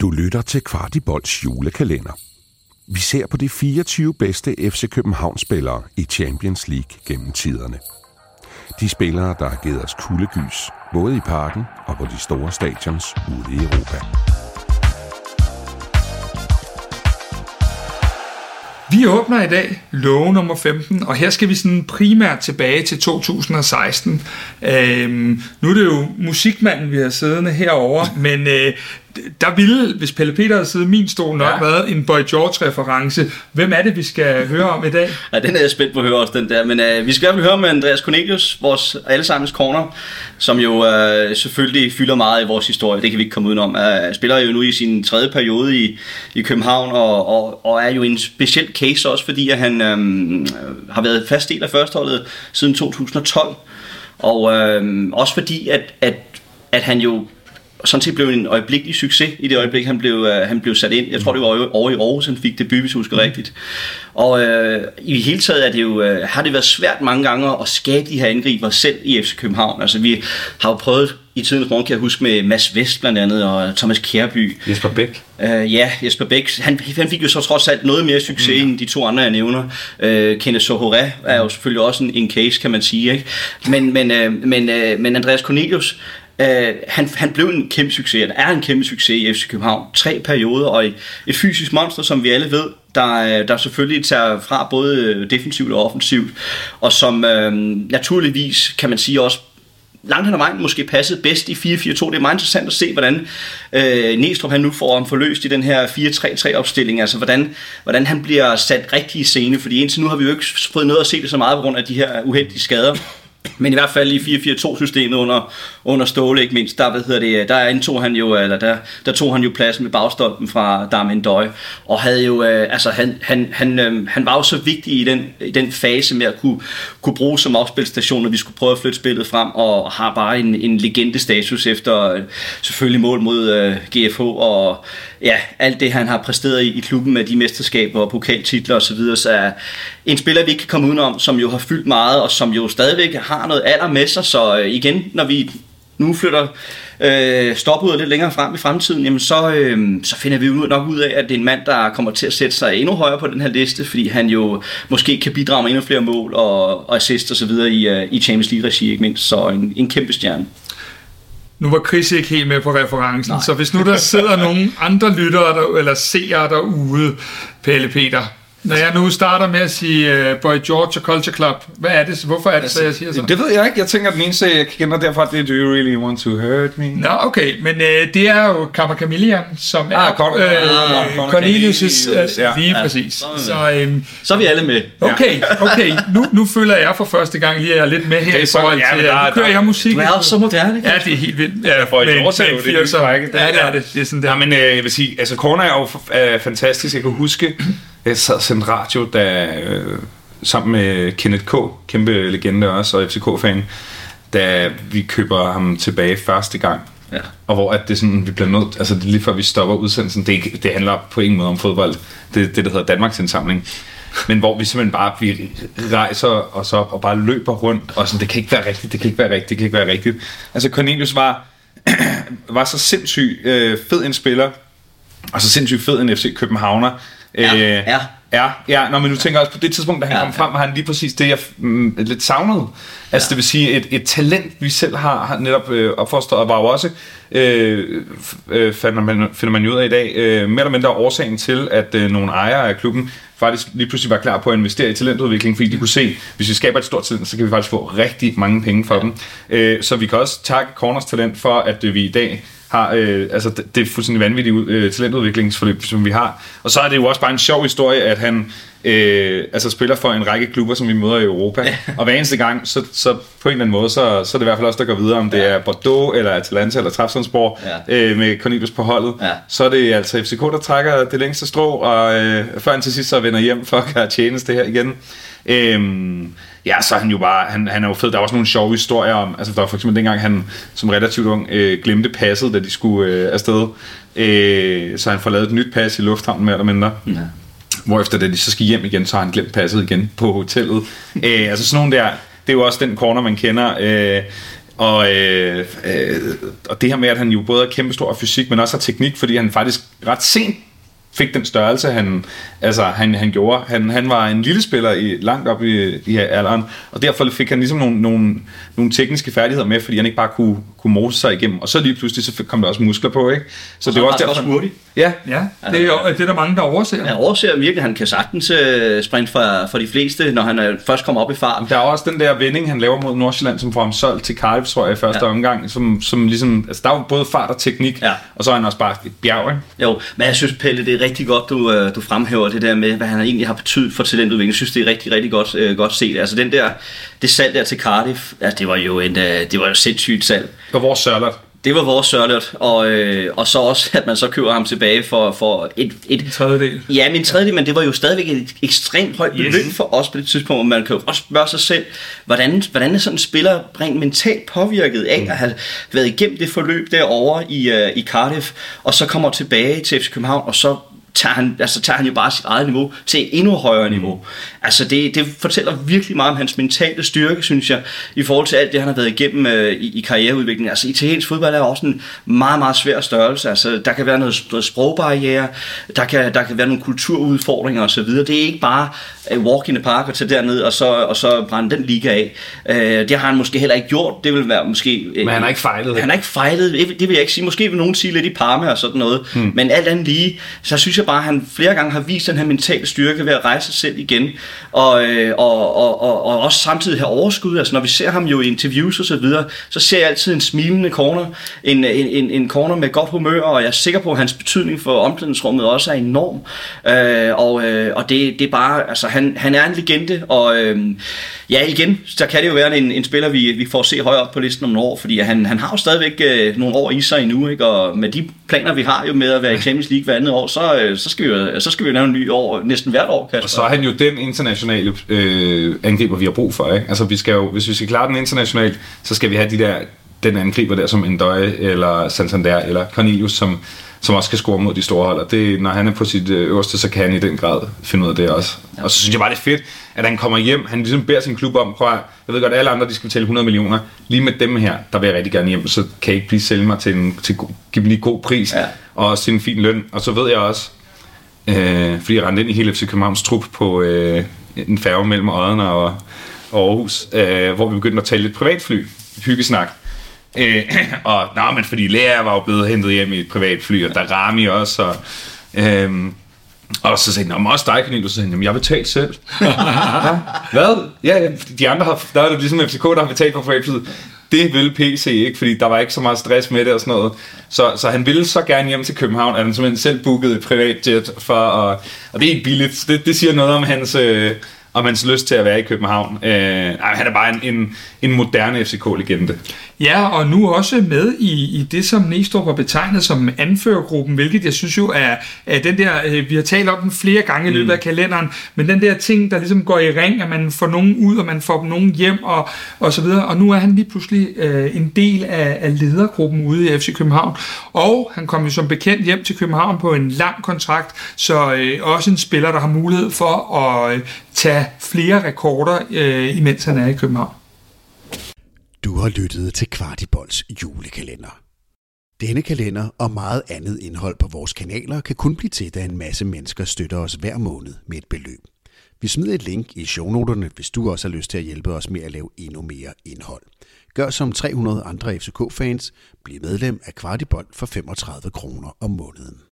Du lytter til Kvartibolds julekalender. Vi ser på de 24 bedste FC København-spillere i Champions League gennem tiderne. De spillere, der har givet os kuldegys, både i parken og på de store stadions ude i Europa. Vi åbner i dag lov nummer 15, og her skal vi sådan primært tilbage til 2016. Øhm, nu er det jo musikmanden, vi har siddende herover, men øh, der ville, hvis Pelle Peter havde siddet min stol, nok ja. været en Boy George-reference. Hvem er det, vi skal høre om i dag? Ja, den er jeg spændt på at høre også, den der. Men øh, vi skal i hvert fald høre med Andreas Cornelius, vores allesammens corner, som jo øh, selvfølgelig fylder meget i vores historie. Det kan vi ikke komme udenom. Øh, spiller jo nu i sin tredje periode i, i København, og, og, og er jo en speciel case også, fordi at han øh, har været fast del af førsteholdet siden 2012. Og øh, også fordi, at, at, at han jo sådan set blev en øjeblikkelig succes i det øjeblik, han blev, uh, han blev sat ind. Jeg tror, det var over i Aarhus, han fik debut, hvis husker rigtigt. Og uh, i hele taget er det jo, uh, har det været svært mange gange at skabe de her angriber selv i FC København. Altså vi har jo prøvet i tidens morgen, kan jeg huske med Mads Vest blandt andet, og Thomas Kærby. Jesper Bæk. Uh, ja, Jesper Bæk. Han, han fik jo så trods alt noget mere succes mm. end de to andre, jeg nævner. Uh, Kenneth Sohoré er jo selvfølgelig også en, en case, kan man sige. Ikke? Men, men, uh, men, uh, men Andreas Cornelius, Øh, han, han blev en kæmpe succes, han er en kæmpe succes i FC København. Tre perioder, og et, fysisk monster, som vi alle ved, der, øh, der selvfølgelig tager fra både øh, defensivt og offensivt, og som øh, naturligvis, kan man sige også, langt hen ad vejen måske passede bedst i 4-4-2. Det er meget interessant at se, hvordan øh, Næstrup han nu får ham forløst i den her 4-3-3 opstilling. Altså hvordan, hvordan han bliver sat rigtig i scene, fordi indtil nu har vi jo ikke fået noget at se det så meget på grund af de her uheldige skader. Men i hvert fald i 4-4-2-systemet under, under Ståle, ikke mindst, der, hvad hedder det, der indtog han jo, eller der, der tog han jo pladsen med bagstolpen fra Darmin Døj, og havde jo, øh, altså han, han, han, øh, han var jo så vigtig i den, i den fase med at kunne, kunne bruge som afspilstation, når vi skulle prøve at flytte spillet frem, og har bare en, en legendestatus efter øh, selvfølgelig mål mod øh, GFH, og ja, alt det han har præsteret i, i klubben med de mesterskaber og pokaltitler osv., så, videre, så er en spiller, vi ikke kan komme udenom, som jo har fyldt meget, og som jo stadigvæk har noget alder med sig, så øh, igen, når vi nu flytter øh, stopudet lidt længere frem i fremtiden, jamen så, øh, så finder vi jo nok ud af, at det er en mand, der kommer til at sætte sig endnu højere på den her liste, fordi han jo måske kan bidrage med endnu flere mål og, og assist og så videre i, uh, i Champions League-regi, ikke mindst, så en, en kæmpe stjerne. Nu var Chris ikke helt med på referencen, Nej. så hvis nu der sidder nogle andre lyttere der, eller seere derude, Pelle Peter, når jeg nu starter med at sige uh, Boy George og Culture Club, hvad er det? Hvorfor er det altså, så, jeg siger sådan? Det ved jeg ikke. Jeg tænker, at den eneste, jeg kender derfra, det er Do You Really Want To Hurt Me? Nå, okay. Men uh, det er jo Kammer Chameleon, som ah, er uh, uh, Cornelius' uh, ja. lige ja. præcis. Så, så, um, så er vi alle med. Okay, okay. Nu, nu føler jeg for første gang lige, at jeg er lidt med her i forhold til, ja, nu kører jeg musik. Du er også så moderne, ikke? Ja, det er helt vildt. Ja, for et år siden, det er så, ja, det er det. Det er sådan der. Ja, men uh, jeg vil sige, altså Corner er jo uh, fantastisk. Jeg kan huske, jeg sad og sendte radio, da, øh, sammen med Kenneth K., kæmpe legende også, og FCK-fan, da vi køber ham tilbage første gang. Ja. Og hvor at det sådan, vi bliver nødt, altså det er lige før vi stopper udsendelsen, det, det handler på ingen måde om fodbold, det det, der hedder Danmarks indsamling. Men hvor vi simpelthen bare, vi rejser os op og bare løber rundt, og sådan, det kan ikke være rigtigt, det kan ikke være rigtigt, det kan ikke være rigtigt. Altså Cornelius var, var så sindssygt øh, fed en spiller, og så sindssygt fed en FC Københavner, Ja, øh, ja. Ja, ja når man nu tænker også på det tidspunkt, da han ja, kom frem, var han lige præcis det, jeg mm, lidt savnede. Altså ja. det vil sige, et, et talent, vi selv har, har netop øh, opfostret, var jo også, øh, øh, finder, man, finder man jo ud af i dag, øh, mere eller mindre årsagen til, at øh, nogle ejere af klubben faktisk lige pludselig var klar på at investere i talentudvikling, fordi de kunne se, hvis vi skaber et stort talent, så kan vi faktisk få rigtig mange penge for ja. dem. Øh, så vi kan også takke Corners Talent for, at øh, vi i dag har, øh, altså det, det er fuldstændig vanvittigt øh, talentudviklingsforløb, som vi har. Og så er det jo også bare en sjov historie, at han øh, altså spiller for en række klubber, som vi møder i Europa. Ja. Og hver eneste gang, så, så på en eller anden måde, så, så er det i hvert fald også der går videre, om det ja. er Bordeaux, eller Atalanta, eller Trabzonsborg, ja. øh, med Cornelius på holdet. Ja. Så er det altså FCK, der trækker det længste strå, og øh, før han til sidst så vender hjem for at gøre tjeneste her igen. Øh, ja, så er han jo bare, han, han er jo fed. Der er også nogle sjove historier om, altså der var for eksempel dengang, han som relativt ung øh, glemte passet, da de skulle øh, afsted. Øh, så han får lavet et nyt pas i lufthavnen mere eller mindre. Ja. Hvorefter, da de så skal hjem igen, så har han glemt passet igen på hotellet. øh, altså sådan nogle der, det er jo også den corner, man kender. Øh, Og, øh, øh, og det her med, at han jo både er kæmpe stor fysik, men også har teknik, fordi han faktisk ret sent fik den størrelse, han, altså, han, han gjorde. Han, han var en lille spiller i, langt op i, i alderen, og derfor fik han ligesom nogle, nogle, nogle tekniske færdigheder med, fordi han ikke bare kunne, kunne mose sig igennem. Og så lige pludselig så kom der også muskler på, ikke? Så, og det var også derfor... Også Ja. ja, det er, det er der mange, der overser. Ja, overser virkelig. Han kan sagtens uh, sprinte for, for de fleste, når han uh, først kommer op i fart. Der er også den der vending, han laver mod Nordsjælland, som får ham solgt til Cardiff, tror jeg, i første ja. omgang, som, som ligesom, altså der er jo både fart og teknik, ja. og så er han også bare et bjerg, ikke? Jo, men jeg synes, Pelle, det er rigtig godt, du, uh, du fremhæver det der med, hvad han egentlig har betydet for talentudvikling. Jeg synes, det er rigtig, rigtig godt, uh, godt set. Altså den der, det salg der til Cardiff, altså, det var jo en, uh, det var jo sindssygt salg. For vores Sørlert. Det var vores Sørlert, og, øh, og så også, at man så køber ham tilbage for, for et, et... En tredjedel. Ja, min tredjedel, men det var jo stadigvæk et ekstremt højt beløb yes. for os på det tidspunkt, og man kan jo også spørge sig selv, hvordan, hvordan er sådan en spiller rent mentalt påvirket af at have været igennem det forløb derovre i, uh, i Cardiff, og så kommer tilbage til FC København, og så tager han, altså, tager han jo bare sit eget niveau til et endnu højere niveau. Mm. Altså det, det fortæller virkelig meget om hans mentale styrke, synes jeg, i forhold til alt det, han har været igennem øh, i, i karriereudviklingen. Altså italiensk fodbold er også en meget, meget svær størrelse. Altså der kan være noget, noget sprogbarriere, der kan, der kan være nogle kulturudfordringer osv. Det er ikke bare uh, walk in the park og tage derned og så, og så brænde den liga af. Uh, det har han måske heller ikke gjort. Det vil være måske... Uh, Men han har ikke fejlet. Han har ikke fejlet. Det, vil jeg ikke sige. Måske vil nogen sige lidt i Parma og sådan noget. Hmm. Men alt andet lige, så synes jeg bare, at han flere gange har vist den her mentale styrke ved at rejse sig selv igen, og, øh, og, og, og, og også samtidig have overskud. Altså når vi ser ham jo i interviews og så videre, så ser jeg altid en smilende corner, en, en, en, en corner med godt humør, og jeg er sikker på, at hans betydning for omklædningsrummet også er enorm. Øh, og øh, og det, det er bare, altså han, han er en legende, og øh, ja igen, så kan det jo være en, en spiller, vi, vi får se højere op på listen om nogle år, fordi han, han har jo stadigvæk øh, nogle år i sig endnu, ikke? og med de planer, vi har jo med at være i Champions League hver andet år, så, øh, så skal vi jo, så skal vi jo lave en ny år næsten hvert år. Kasper. Og så er han jo den internationale øh, angriber, vi har brug for. Ikke? Altså, vi skal jo, hvis vi skal klare den internationalt, så skal vi have de der, den angriber der som Endøje, eller Santander, eller Cornelius, som, som også kan score mod de store hold. Og det, når han er på sit øh, øverste, så kan han i den grad finde ud af det også. Ja. Og så synes jeg bare, det er fedt, at han kommer hjem. Han ligesom beder sin klub om, prøv at, jeg ved godt, alle andre de skal betale 100 millioner. Lige med dem her, der vil jeg rigtig gerne hjem, så kan jeg ikke blive sælge mig til en til, give mig lige god pris, ja. og også en fin løn. Og så ved jeg også, øh, fordi jeg rendte ind i hele FC Københavns trup på øh, en færge mellem Odden og, og Aarhus, øh, hvor vi begyndte at tale lidt privatfly, hyggesnak. Øh, og nej, men fordi Lea var jo blevet hentet hjem i et privatfly, og der Rami også, og, øh, og så sagde han, også dig, Cornelius, så sagde han, jeg vil tale selv. Hvad? Ja, de andre har, der er det ligesom FCK, der har betalt for privatflyet. Det vil PC ikke, fordi der var ikke så meget stress med det og sådan noget. Så, så han ville så gerne hjem til København, at han simpelthen selv bookede et privatjet for at, og det er ikke billigt. Det, det siger noget om hans, øh, om hans lyst til at være i København. Øh, han er bare en, en, en moderne FCK-legende. Ja, og nu også med i, i det, som Næstrup har betegnet som anførergruppen, hvilket jeg synes jo er, er den der, øh, vi har talt om den flere gange i løbet af mm. kalenderen, men den der ting, der ligesom går i ring, at man får nogen ud, og man får nogen hjem, og, og så videre. Og nu er han lige pludselig øh, en del af, af ledergruppen ude i FC København. Og han kom jo som bekendt hjem til København på en lang kontrakt, så øh, også en spiller, der har mulighed for at øh, tage flere rekorder, øh, imens han er i København. Du har lyttet til Kvartibolds julekalender. Denne kalender og meget andet indhold på vores kanaler kan kun blive til, da en masse mennesker støtter os hver måned med et beløb. Vi smider et link i shownoterne, hvis du også har lyst til at hjælpe os med at lave endnu mere indhold. Gør som 300 andre FCK-fans. Bliv medlem af Kvartibold for 35 kroner om måneden.